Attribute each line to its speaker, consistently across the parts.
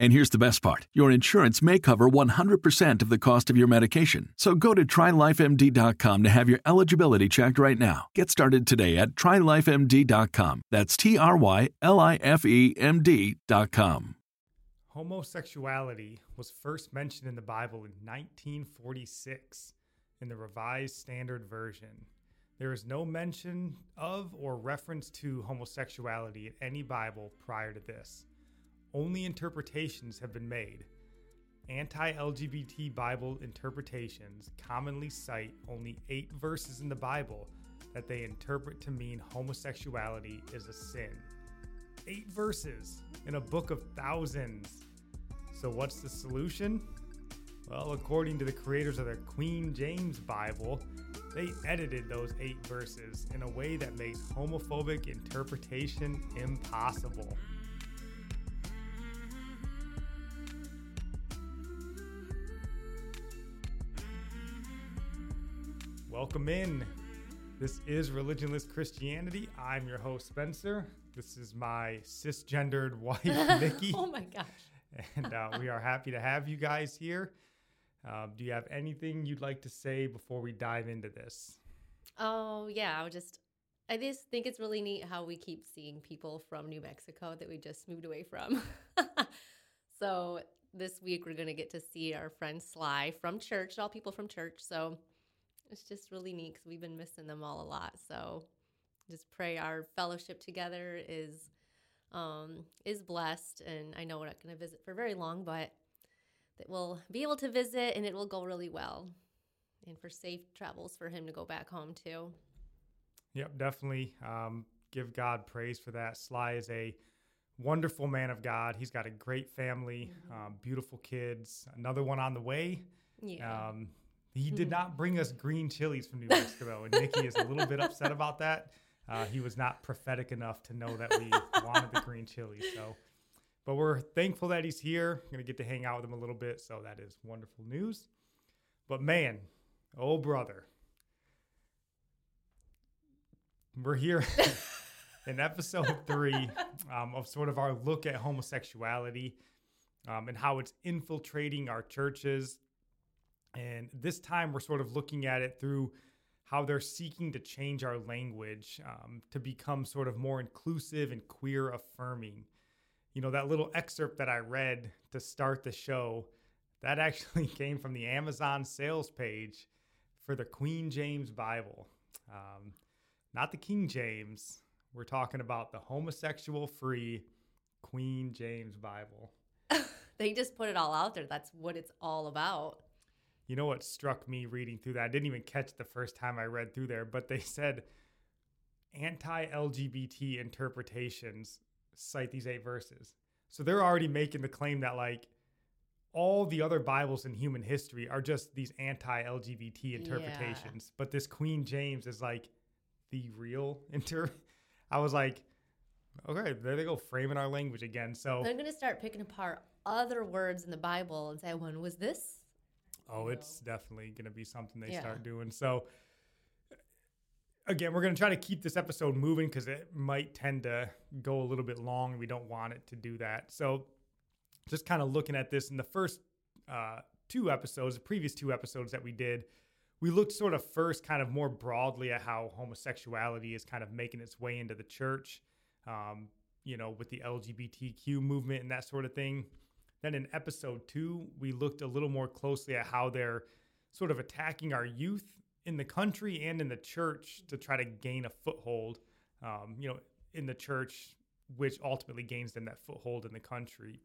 Speaker 1: And here's the best part your insurance may cover 100% of the cost of your medication. So go to trylifemd.com to have your eligibility checked right now. Get started today at trylifemd.com. That's T R Y L I F E M D.com.
Speaker 2: Homosexuality was first mentioned in the Bible in 1946 in the Revised Standard Version. There is no mention of or reference to homosexuality in any Bible prior to this only interpretations have been made. Anti LGBT Bible interpretations commonly cite only eight verses in the Bible that they interpret to mean homosexuality is a sin. Eight verses in a book of thousands. So, what's the solution? Well, according to the creators of the Queen James Bible, they edited those eight verses in a way that makes homophobic interpretation impossible. Welcome in. This is Religionless Christianity. I'm your host, Spencer. This is my cisgendered wife, Nikki.
Speaker 3: oh my gosh.
Speaker 2: And uh, we are happy to have you guys here. Uh, do you have anything you'd like to say before we dive into this?
Speaker 3: Oh, yeah. I would just, I just think it's really neat how we keep seeing people from New Mexico that we just moved away from. so this week we're going to get to see our friend Sly from church, all people from church. So it's just really neat because we've been missing them all a lot. So just pray our fellowship together is um, is blessed. And I know we're not going to visit for very long, but that we'll be able to visit and it will go really well. And for safe travels for him to go back home too.
Speaker 2: Yep, definitely. Um, give God praise for that. Sly is a wonderful man of God. He's got a great family, mm-hmm. um, beautiful kids, another one on the way.
Speaker 3: Yeah. Um,
Speaker 2: he did not bring us green chilies from New Mexico, and Nikki is a little bit upset about that. Uh, he was not prophetic enough to know that we wanted the green chilies. So, but we're thankful that he's here. Gonna get to hang out with him a little bit, so that is wonderful news. But man, oh brother, we're here in episode three um, of sort of our look at homosexuality um, and how it's infiltrating our churches and this time we're sort of looking at it through how they're seeking to change our language um, to become sort of more inclusive and queer affirming. You know, that little excerpt that I read to start the show, that actually came from the Amazon sales page for the Queen James Bible. Um, not the King James. We're talking about the homosexual free Queen James Bible.
Speaker 3: they just put it all out there. That's what it's all about
Speaker 2: you know what struck me reading through that? I didn't even catch the first time I read through there, but they said anti LGBT interpretations cite these eight verses. So they're already making the claim that, like, all the other Bibles in human history are just these anti LGBT interpretations. Yeah. But this Queen James is like the real inter. I was like, okay, there they go, framing our language again. So
Speaker 3: they're going to start picking apart other words in the Bible and say, when was this?
Speaker 2: Oh, it's definitely going to be something they yeah. start doing. So, again, we're going to try to keep this episode moving because it might tend to go a little bit long. We don't want it to do that. So, just kind of looking at this in the first uh, two episodes, the previous two episodes that we did, we looked sort of first kind of more broadly at how homosexuality is kind of making its way into the church, um, you know, with the LGBTQ movement and that sort of thing. Then in episode two, we looked a little more closely at how they're sort of attacking our youth in the country and in the church to try to gain a foothold, um, you know, in the church, which ultimately gains them that foothold in the country.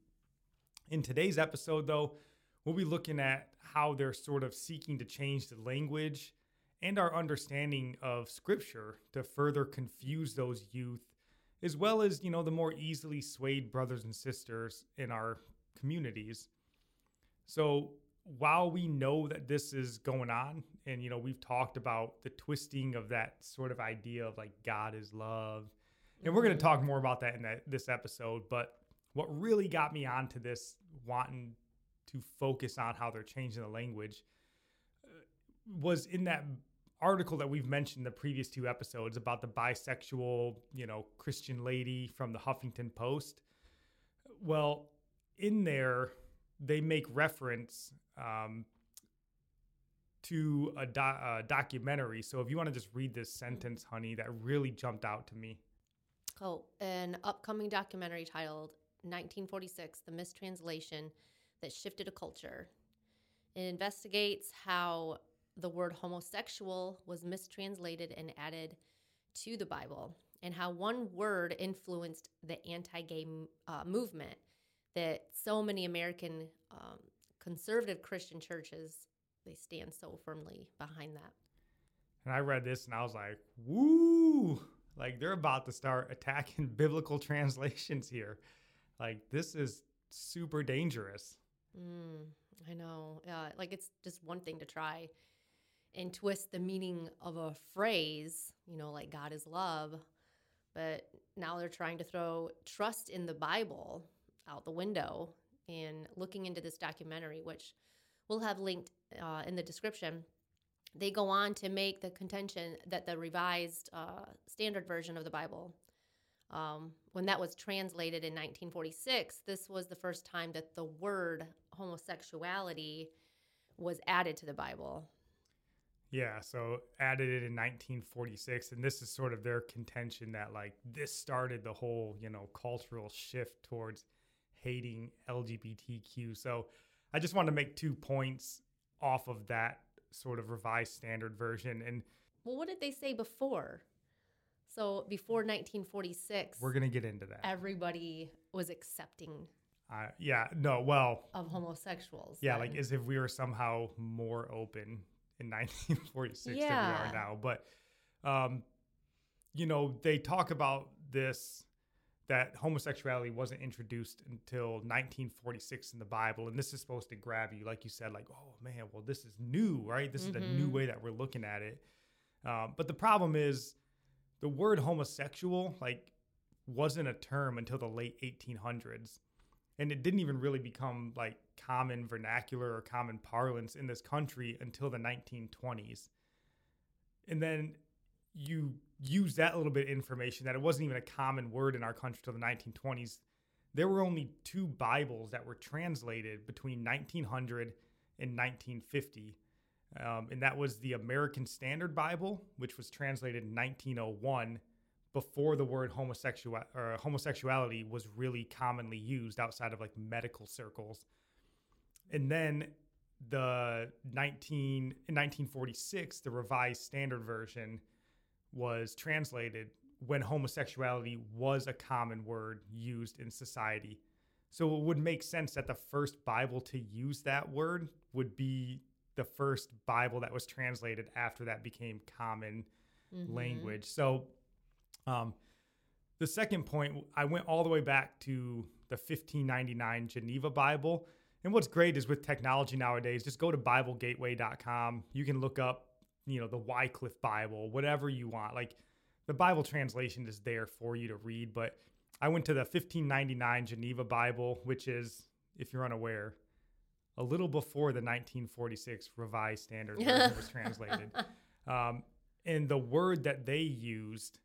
Speaker 2: In today's episode, though, we'll be looking at how they're sort of seeking to change the language and our understanding of scripture to further confuse those youth as well as you know the more easily swayed brothers and sisters in our communities so while we know that this is going on and you know we've talked about the twisting of that sort of idea of like god is love and we're going to talk more about that in that, this episode but what really got me onto this wanting to focus on how they're changing the language uh, was in that article that we've mentioned the previous two episodes about the bisexual, you know, Christian lady from the Huffington Post. Well, in there, they make reference um, to a, do- a documentary. So if you want to just read this sentence, honey, that really jumped out to me.
Speaker 3: Oh, an upcoming documentary titled 1946 The Mistranslation That Shifted a Culture. It investigates how the word homosexual was mistranslated and added to the Bible, and how one word influenced the anti gay uh, movement that so many American um, conservative Christian churches they stand so firmly behind that.
Speaker 2: And I read this and I was like, woo! Like they're about to start attacking biblical translations here. Like this is super dangerous.
Speaker 3: Mm, I know. Uh, like it's just one thing to try and twist the meaning of a phrase, you know, like God is love. But now they're trying to throw trust in the Bible out the window and looking into this documentary, which we'll have linked uh, in the description. They go on to make the contention that the revised uh, standard version of the Bible, um, when that was translated in 1946, this was the first time that the word homosexuality was added to the Bible.
Speaker 2: Yeah, so added it in 1946, and this is sort of their contention that like this started the whole you know cultural shift towards hating LGBTQ. So I just wanted to make two points off of that sort of revised standard version. And
Speaker 3: well, what did they say before? So before 1946,
Speaker 2: we're gonna get into that.
Speaker 3: Everybody was accepting.
Speaker 2: Uh, yeah, no, well,
Speaker 3: of homosexuals.
Speaker 2: Yeah, then. like as if we were somehow more open in 1946 yeah. than we are now. But, um, you know, they talk about this that homosexuality wasn't introduced until 1946 in the Bible. And this is supposed to grab you, like you said, like, oh man, well, this is new, right? This mm-hmm. is a new way that we're looking at it. Um, but the problem is the word homosexual, like, wasn't a term until the late 1800s. And it didn't even really become like common vernacular or common parlance in this country until the 1920s. And then you use that little bit of information that it wasn't even a common word in our country till the 1920s. There were only two Bibles that were translated between 1900 and 1950. Um, and that was the American Standard Bible, which was translated in 1901 before the word homosexual or homosexuality was really commonly used outside of like medical circles and then the 19 in 1946 the revised standard version was translated when homosexuality was a common word used in society so it would make sense that the first bible to use that word would be the first bible that was translated after that became common mm-hmm. language so um, the second point i went all the way back to the 1599 geneva bible and what's great is with technology nowadays, just go to BibleGateway.com. You can look up, you know, the Wycliffe Bible, whatever you want. Like the Bible translation is there for you to read. But I went to the 1599 Geneva Bible, which is, if you're unaware, a little before the 1946 Revised Standard version was translated. Um, and the word that they used,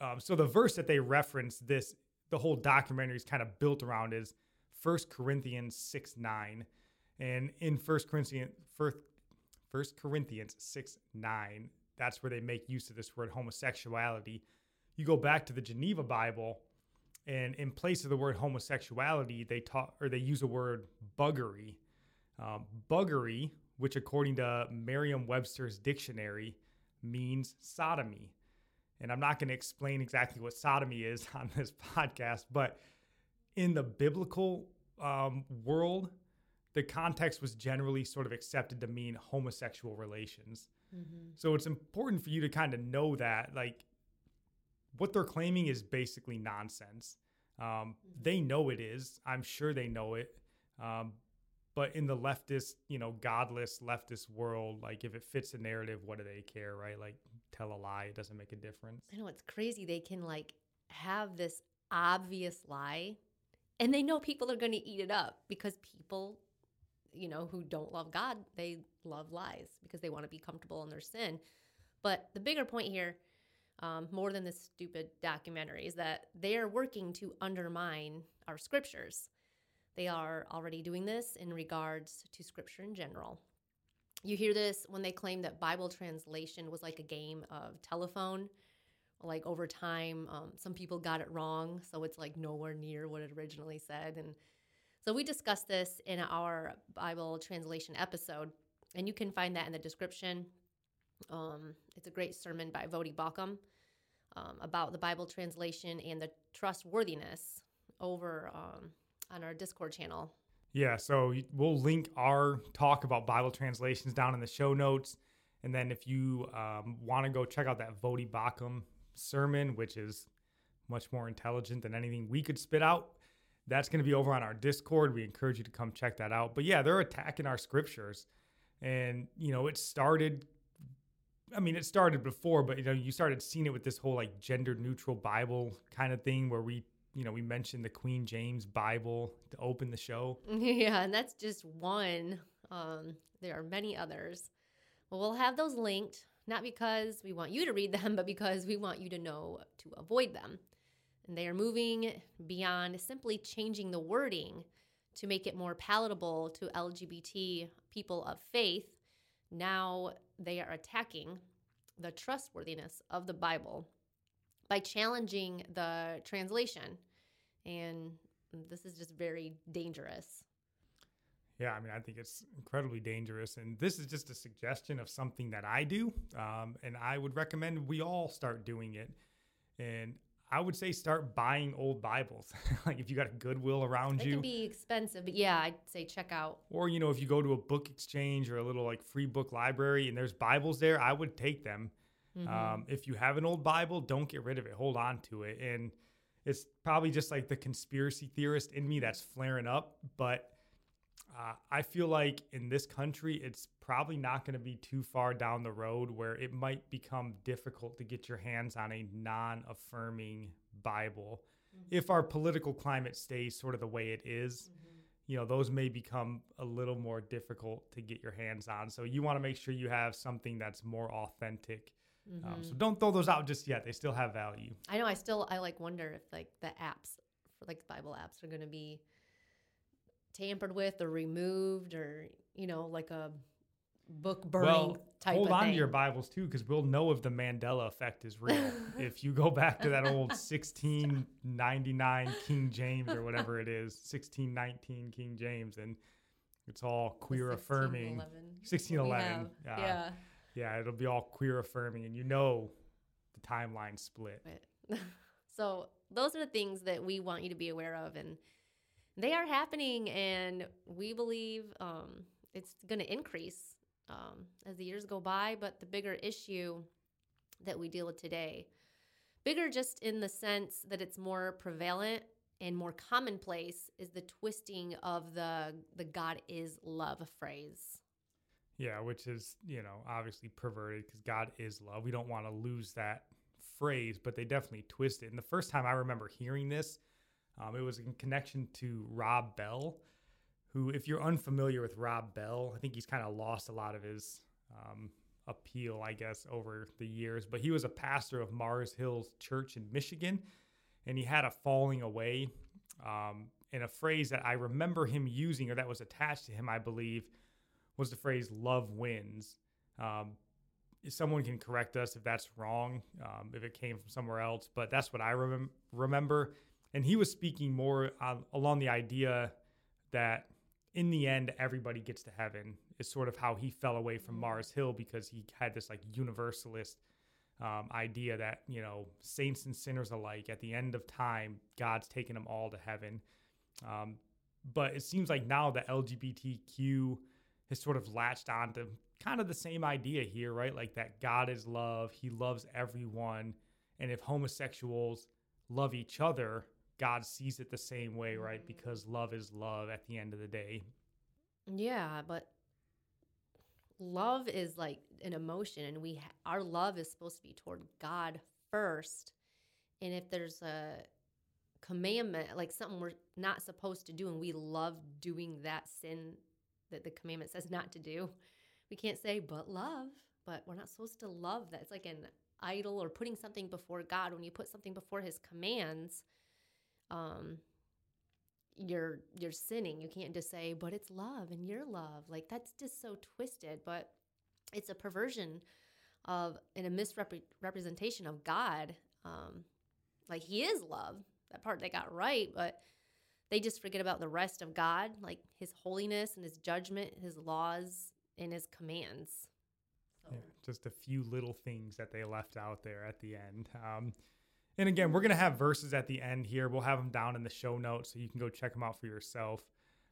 Speaker 2: um, so the verse that they referenced, this, the whole documentary is kind of built around is 1 Corinthians 6 9. And in 1 Corinthians, 1 Corinthians 6 9, that's where they make use of this word homosexuality. You go back to the Geneva Bible, and in place of the word homosexuality, they talk or they use a word buggery. Um, buggery, which according to Merriam-Webster's dictionary, means sodomy. And I'm not going to explain exactly what sodomy is on this podcast, but in the biblical um, world, the context was generally sort of accepted to mean homosexual relations. Mm-hmm. So it's important for you to kind of know that, like, what they're claiming is basically nonsense. Um, mm-hmm. They know it is. I'm sure they know it. Um, but in the leftist, you know, godless leftist world, like if it fits the narrative, what do they care, right? Like tell a lie, it doesn't make a difference.
Speaker 3: I know it's crazy. They can like have this obvious lie and they know people are going to eat it up because people you know who don't love god they love lies because they want to be comfortable in their sin. But the bigger point here um, more than this stupid documentary is that they are working to undermine our scriptures. They are already doing this in regards to scripture in general. You hear this when they claim that bible translation was like a game of telephone. Like over time um, some people got it wrong so it's like nowhere near what it originally said and so we discussed this in our bible translation episode and you can find that in the description um, it's a great sermon by Voddie Baucham um, about the bible translation and the trustworthiness over um, on our discord channel
Speaker 2: yeah so we'll link our talk about bible translations down in the show notes and then if you um, want to go check out that Voddie Baucham sermon, which is much more intelligent than anything we could spit out. That's going to be over on our Discord. We encourage you to come check that out. But yeah, they're attacking our scriptures. And, you know, it started, I mean, it started before, but, you know, you started seeing it with this whole like gender neutral Bible kind of thing where we, you know, we mentioned the Queen James Bible to open the show.
Speaker 3: Yeah. And that's just one. Um, there are many others. Well, we'll have those linked not because we want you to read them, but because we want you to know to avoid them. And they are moving beyond simply changing the wording to make it more palatable to LGBT people of faith. Now they are attacking the trustworthiness of the Bible by challenging the translation. And this is just very dangerous.
Speaker 2: Yeah, I mean, I think it's incredibly dangerous. And this is just a suggestion of something that I do. Um, and I would recommend we all start doing it. And I would say start buying old Bibles. like if you got a Goodwill around
Speaker 3: it
Speaker 2: you.
Speaker 3: It can be expensive, but yeah, I'd say check out.
Speaker 2: Or, you know, if you go to a book exchange or a little like free book library and there's Bibles there, I would take them. Mm-hmm. Um, if you have an old Bible, don't get rid of it. Hold on to it. And it's probably just like the conspiracy theorist in me that's flaring up. But uh, I feel like in this country, it's probably not going to be too far down the road where it might become difficult to get your hands on a non affirming Bible. Mm-hmm. If our political climate stays sort of the way it is, mm-hmm. you know, those may become a little more difficult to get your hands on. So you want to make sure you have something that's more authentic. Mm-hmm. Um, so mm-hmm. don't throw those out just yet. They still have value.
Speaker 3: I know. I still, I like wonder if like the apps, for like Bible apps, are going to be tampered with or removed or you know like a book burning well, type
Speaker 2: hold on
Speaker 3: thing.
Speaker 2: to your bibles too because we'll know if the mandela effect is real. If you go back to that old 1699 king james or whatever it is 1619 king james and it's all queer affirming. 1611
Speaker 3: yeah. yeah.
Speaker 2: Yeah it'll be all queer affirming and you know the timeline split.
Speaker 3: So those are the things that we want you to be aware of and they are happening, and we believe um, it's going to increase um, as the years go by. But the bigger issue that we deal with today, bigger just in the sense that it's more prevalent and more commonplace, is the twisting of the the God is love phrase.
Speaker 2: Yeah, which is you know obviously perverted because God is love. We don't want to lose that phrase, but they definitely twist it. And the first time I remember hearing this um, it was in connection to Rob Bell, who, if you're unfamiliar with Rob Bell, I think he's kind of lost a lot of his um, appeal, I guess, over the years. But he was a pastor of Mars Hills Church in Michigan, and he had a falling away. Um, and a phrase that I remember him using, or that was attached to him, I believe, was the phrase "love wins." Um, someone can correct us if that's wrong, um, if it came from somewhere else, but that's what I rem- remember and he was speaking more along the idea that in the end everybody gets to heaven is sort of how he fell away from. Mars Hill because he had this like universalist um, idea that you know saints and sinners alike at the end of time God's taking them all to heaven. Um, but it seems like now the LGBTQ has sort of latched on to kind of the same idea here, right? Like that God is love, He loves everyone. And if homosexuals love each other, God sees it the same way, right?
Speaker 3: Mm.
Speaker 2: Because love is love at the end of the day.
Speaker 3: Yeah, but love is like an emotion, and we ha- our love is supposed to be toward God first. And if there's a commandment, like something we're not supposed to do, and we love doing that sin that the commandment says not to do, we can't say but love. But we're not supposed to love that. It's like an idol or putting something before God. When you put something before His commands, um, you're you're sinning. You can't just say, but it's love and you're love. Like that's just so twisted. But it's a perversion of and a misrepresentation of God. Um, like He is love. That part they got right, but they just forget about the rest of God, like His holiness and His judgment, His laws and His commands. So,
Speaker 2: Yeah, just a few little things that they left out there at the end. Um, and again, we're going to have verses at the end here. We'll have them down in the show notes so you can go check them out for yourself.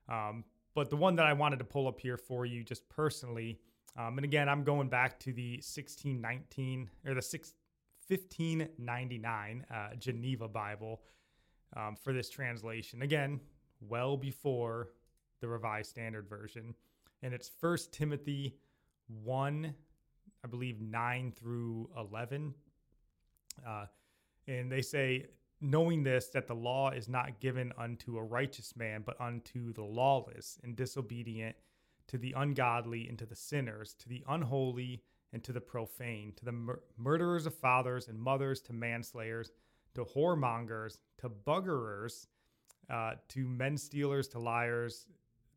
Speaker 2: Um, but the one that I wanted to pull up here for you just personally, um, and again, I'm going back to the 1619 or the 6, 1599 uh, Geneva Bible um, for this translation. Again, well before the Revised Standard Version. And it's First Timothy 1, I believe 9 through 11. Uh, and they say, knowing this, that the law is not given unto a righteous man, but unto the lawless and disobedient, to the ungodly and to the sinners, to the unholy and to the profane, to the mur- murderers of fathers and mothers, to manslayers, to whoremongers, to buggerers, uh, to men stealers, to liars,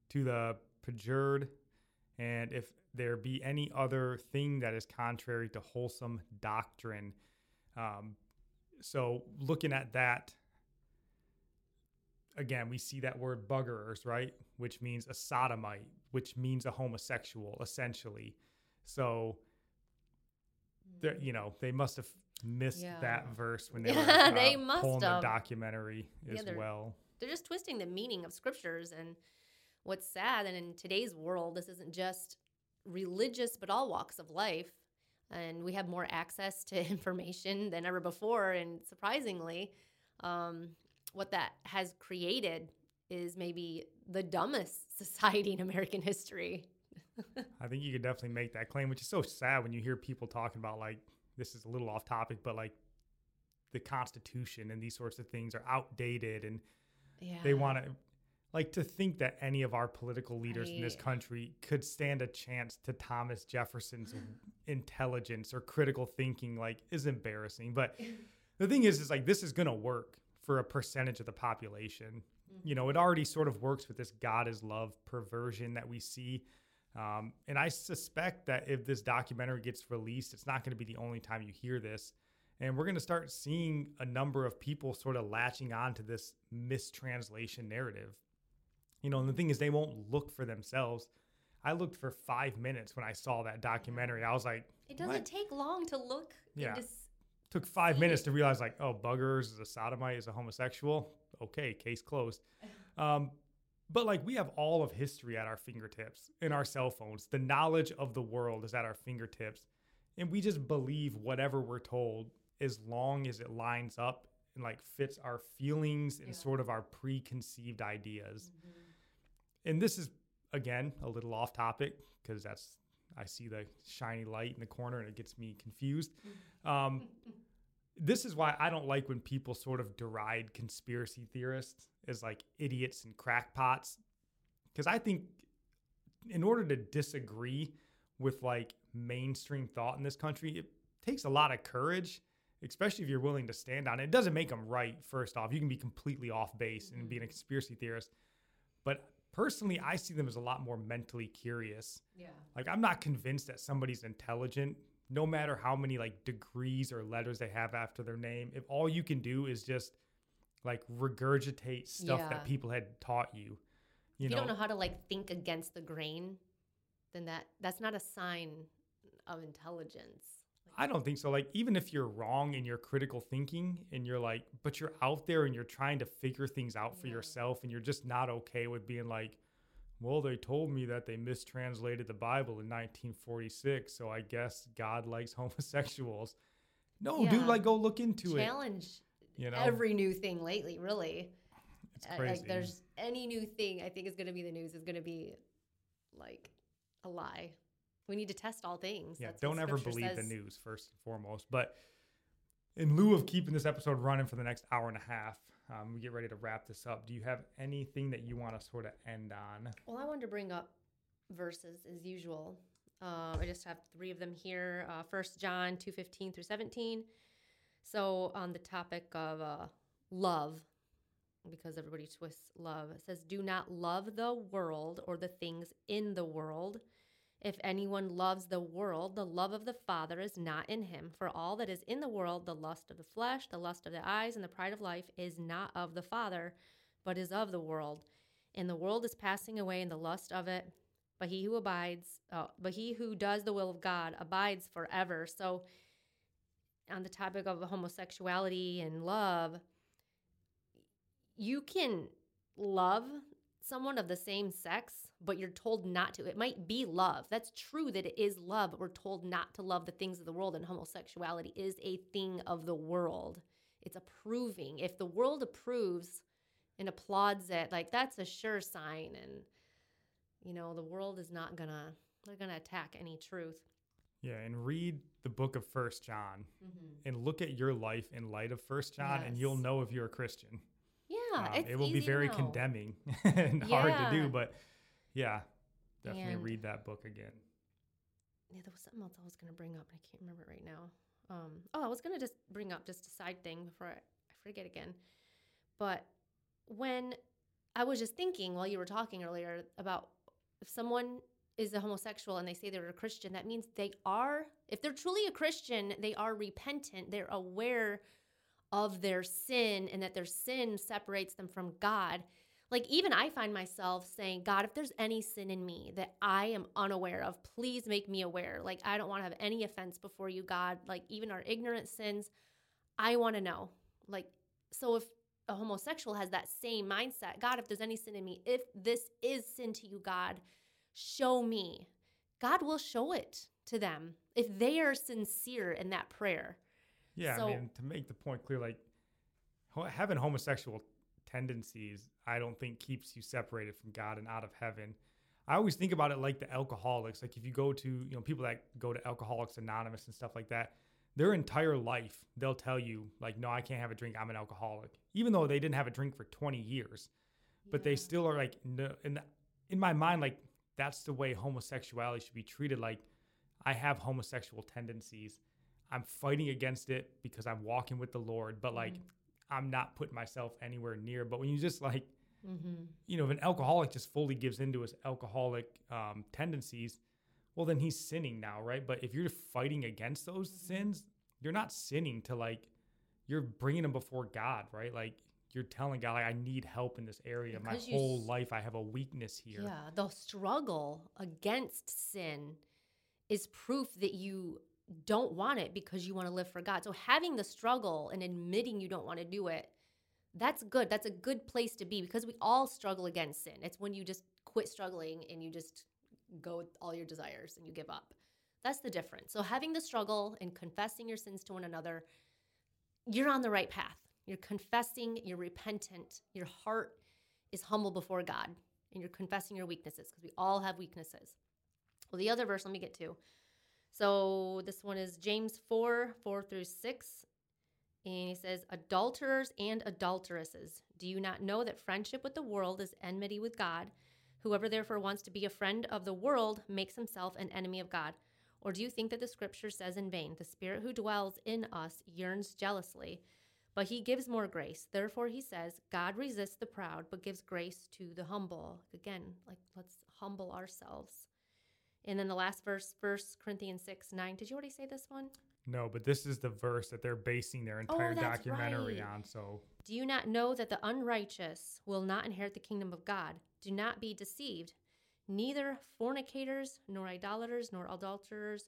Speaker 2: to the perjured, and if there be any other thing that is contrary to wholesome doctrine. Um, so, looking at that, again, we see that word buggerers, right? Which means a sodomite, which means a homosexual, essentially. So, they're- you know, they must have missed
Speaker 3: Yeah.
Speaker 2: that verse when they were
Speaker 3: Yeah,
Speaker 2: uh,
Speaker 3: they must
Speaker 2: pulling the documentary
Speaker 3: Yeah,
Speaker 2: as
Speaker 3: they're-
Speaker 2: well.
Speaker 3: they're just twisting the meaning of scriptures and what's sad and in today's world this isn't just religious but all walks of life and we have more access to information than ever before and surprisingly um, what that has created is maybe the dumbest society in american history.
Speaker 2: I think you could definitely make that claim, which is so sad when you hear people talking about like this is a little off topic, but like the Constitution and these sorts of things are outdated, and
Speaker 3: yeah.
Speaker 2: they want to like to think that any of our political leaders in this country could stand a chance to Thomas Jefferson's intelligence or critical thinking. Like is embarrassing. But the thing is, is like this is gonna work for a percentage of the population. You know, it already sort of works with this God is love perversion that we see. Um, and I suspect that if this documentary gets released, it's not going to be the only time you hear this. And we're going to start seeing a number of people sort of latching on to this mistranslation narrative. You know, and the thing is, they won't look for themselves. I looked for five minutes when I saw that documentary. I was like,
Speaker 3: it doesn't
Speaker 2: what?
Speaker 3: take long to look
Speaker 2: Yeah.
Speaker 3: just
Speaker 2: took five minutes to realize like oh buggers is a sodomite is a homosexual okay case closed um, but like we have all of history at our fingertips in our cell phones the knowledge of the world is at our fingertips and we just believe whatever we're told as long as it lines up and like fits our feelings and
Speaker 3: Yeah.
Speaker 2: sort of our preconceived ideas and this is again a little off topic because that's i see the shiny light in the corner and it gets me confused um, this is why I don't like when people sort of deride conspiracy theorists as like idiots and crackpots. Because I think in order to disagree with like mainstream thought in this country, it takes a lot of courage, especially if you're willing to stand on it. It doesn't make them right, first off. You can be completely off base and being a conspiracy theorist. But personally, I see them as a lot more mentally curious.
Speaker 3: yeah
Speaker 2: Like I'm not convinced that somebody's intelligent, no matter how many like degrees or letters they have after their name. If all you can do is just like regurgitate stuff
Speaker 3: Yeah.
Speaker 2: that people had taught you, you
Speaker 3: if
Speaker 2: know,
Speaker 3: you don't know how to like think against the grain, then that that's not a sign of intelligence.
Speaker 2: I don't think so. Like, even if you're wrong in your critical thinking and you're like, but you're out there and you're trying to figure things out for
Speaker 3: Yeah.
Speaker 2: yourself and you're just not okay with being like, well, they told me that they mistranslated the Bible in 1946, so I guess God likes homosexuals. No, dude, like, go look into it.
Speaker 3: Challenge
Speaker 2: You know,
Speaker 3: every new thing lately, really.
Speaker 2: it's crazy.
Speaker 3: Like there's any new thing I think is going to be the news is going to be like a lie. We need to test all things.
Speaker 2: yeah,
Speaker 3: That's
Speaker 2: don't ever believe the news first and foremost. But in lieu of keeping this episode running for the next hour and a half, um, we get ready to wrap this up. Do you have anything that you want to sort of end on?
Speaker 3: Well, I wanted to bring up verses as usual. Um, I just have three of them here. Uh, First John two fifteen through seventeen. So on the topic of uh, love, because everybody twists love, it says, "Do not love the world or the things in the world. If anyone loves the world, the love of the Father is not in him. For all that is in the world, the lust of the flesh, the lust of the eyes, and the pride of life, is not of the Father, but is of the world." and the world is passing away and the lust of it but he who abides uh, but he who does the will of god abides forever so on the topic of homosexuality and love you can love someone of the same sex but you're told not to. It might be love. That's true that it is love but we're told not to love the things of the world and homosexuality is a thing of the world. It's approving. If the world approves and applauds it like that's a sure sign and you know the world is not gonna they're gonna attack any truth.
Speaker 2: Yeah, and read the book of First John mm-hmm. and look at your life in light of First John, and you'll know if you're a Christian.
Speaker 3: Yeah
Speaker 2: Um, it will be
Speaker 3: to
Speaker 2: very condemning and hard to do, but yeah, definitely
Speaker 3: And-
Speaker 2: read that book again.
Speaker 3: yeah there was something else i was gonna bring up and i can't remember it right now um oh i was gonna just bring up just a side thing before i, I forget again but when i was just thinking while you were talking earlier about if someone is a homosexual and they say they're a Christian, that means they are, if they're truly a Christian, they are repentant. They're aware of their sin and that their sin separates them from God. Like, even I find myself saying, God, if there's any sin in me that I am unaware of, please make me aware. Like, I don't want to have any offense before you, God. Like, even our ignorant sins, I want to know. Like, so if a homosexual has that same mindset, God, if there's any sin in me, if this is sin to you, God, show me. God will show it to them if they are sincere in that prayer.
Speaker 2: Yeah,
Speaker 3: So-
Speaker 2: I mean, to make the point clear, like having homosexual tendencies, I don't think keeps you separated from God and out of heaven. I always think about it like the alcoholics. Like if you go to, you know, people that go to Alcoholics Anonymous and stuff like that, their entire life they'll tell you like, no, I can't have a drink. I'm an alcoholic, even though they didn't have a drink for 20 years. But they still are like, no. In in my mind, like that's the way homosexuality should be treated. Like I have homosexual tendencies. I'm fighting against it because I'm walking with the Lord, but like I'm not putting myself anywhere near. But when you just like,
Speaker 3: Mm-hmm.
Speaker 2: you know, if an alcoholic just fully gives into his alcoholic um, tendencies, well, then he's sinning now, right? But if you're fighting against those sins, you're not sinning to like, you're bringing them before God, right? Like you're telling God, like, I need help in this area. My
Speaker 3: Because you
Speaker 2: whole
Speaker 3: s-
Speaker 2: life, I have a weakness here.
Speaker 3: Yeah, the struggle against sin is proof that you don't want it because you want to live for God. So having the struggle and admitting you don't want to do it, that's good. That's a good place to be because we all struggle against sin. It's when you just quit struggling and you just go with all your desires and you give up. That's the difference. So having the struggle and confessing your sins to one another, you're on the right path. You're confessing, you're repentant, your heart is humble before God, and you're confessing your weaknesses because we all have weaknesses. Well, the other verse, let me get to. So this one is James 4 4 through 6. And he says, Adulterers and adulteresses, do you not know that friendship with the world is enmity with God? Whoever therefore wants to be a friend of the world makes himself an enemy of God. Or do you think that the scripture says in vain, The Spirit who dwells in us yearns jealously, but he gives more grace? Therefore, he says, God resists the proud, but gives grace to the humble. Again, like let's humble ourselves. And then the last verse, 1 Corinthians 6 9. Did you already say this one?
Speaker 2: No, but this is the verse that they're basing their oh, entire
Speaker 3: Oh,
Speaker 2: documentary
Speaker 3: right.
Speaker 2: on. So
Speaker 3: Do you not know that the unrighteous will not inherit the kingdom of God? Do not be deceived. Neither fornicators, nor idolaters, nor adulterers,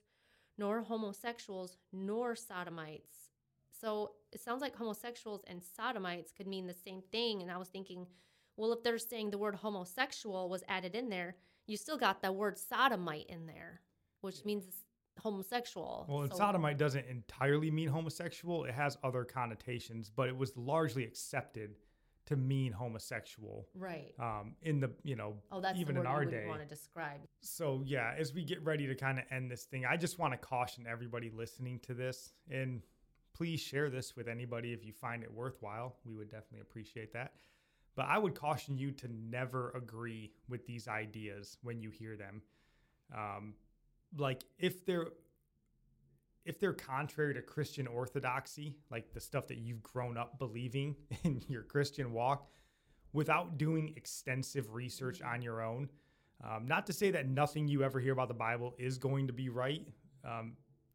Speaker 3: nor homosexuals, nor sodomites. So it sounds like homosexuals and sodomites could mean the same thing. And I was thinking, well, if they're saying the word homosexual was added in there, you still got the word sodomite in there, which means homosexual.
Speaker 2: Well,
Speaker 3: So-
Speaker 2: sodomite doesn't entirely mean homosexual. It has other connotations, but it was largely accepted to mean homosexual
Speaker 3: Right.
Speaker 2: um, in the you know
Speaker 3: Oh, that's
Speaker 2: even in our
Speaker 3: you
Speaker 2: day.
Speaker 3: want to describe.
Speaker 2: So yeah, as we get ready to kind of end this thing, I just want to caution everybody listening to this, and please share this with anybody if you find it worthwhile. We would definitely appreciate that. But I would caution you to never agree with these ideas when you hear them. Um, like if they're if they're contrary to Christian orthodoxy, like the stuff that you've grown up believing in your Christian walk, without doing extensive research on your own, um, not to say that nothing you ever hear about the Bible is going to be right. Um,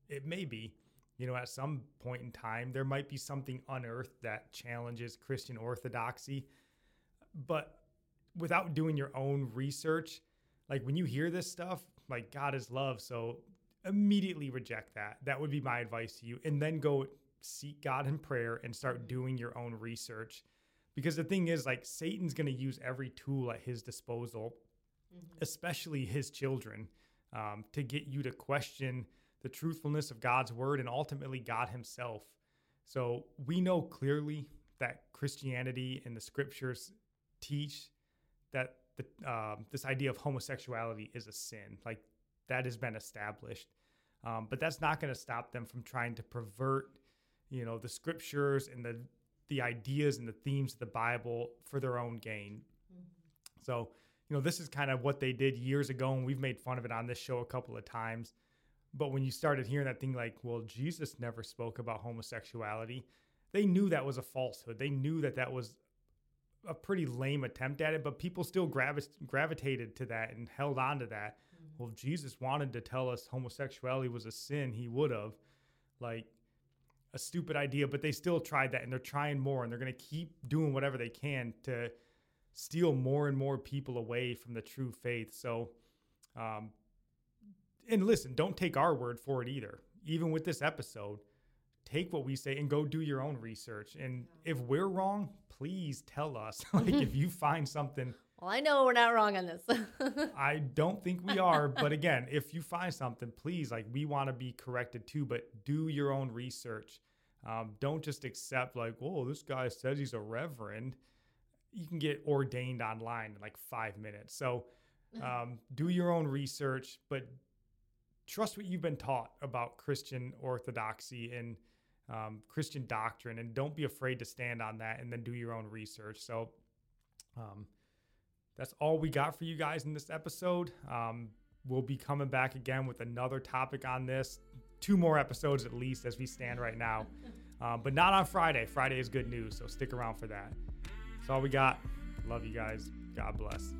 Speaker 2: it may be. You know, at some point in time, there might be something unearthed that challenges Christian orthodoxy. But without doing your own research, like when you hear this stuff, like God is love. So immediately reject that. That would be my advice to you. And then go seek God in prayer and start doing your own research. Because the thing is, like, Satan's going to use every tool at his disposal especially his children, um, to get you to question the truthfulness of God's word and ultimately God himself. So we know clearly that Christianity and the scriptures teach that the, um, this idea of homosexuality is a sin. Like that has been established. Um, but that's not going to stop them from trying to pervert, you know, the scriptures and the the ideas and the themes of the Bible for their own gain. So, you know, this is kind of what they did years ago, and we've made fun of it on this show a couple of times. But when you started hearing that thing like, well, Jesus never spoke about homosexuality, they knew that was a falsehood. They knew that that was a pretty lame attempt at it, but people still gravi- gravitated to that and held on to that. Well, if Jesus wanted to tell us homosexuality was a sin, he would have. Like, a stupid idea, but they still tried that and they're trying more and they're going to keep doing whatever they can to steal more and more people away from the true faith. So, um, and listen, don't take our word for it either. Even with this episode, take what we say and go do your own research. And if we're wrong, please tell us. like if you find something,
Speaker 3: Well, I know we're not wrong on this.
Speaker 2: I don't think we are. But again, if you find something, please, like we want to be corrected too, but do your own research. Um, don't just accept, like, oh, this guy says he's a reverend. You can get ordained online in like five minutes. So um, do your own research, but trust what you've been taught about Christian orthodoxy and um, Christian doctrine, and don't be afraid to stand on that and then do your own research. So, um, that's all we got for you guys in this episode. Um, we'll be coming back again with another topic on this. Two more episodes at least as we stand right now. Um, but not on Friday. Friday is good news, so stick around for that. That's all we got. Love you guys. God bless.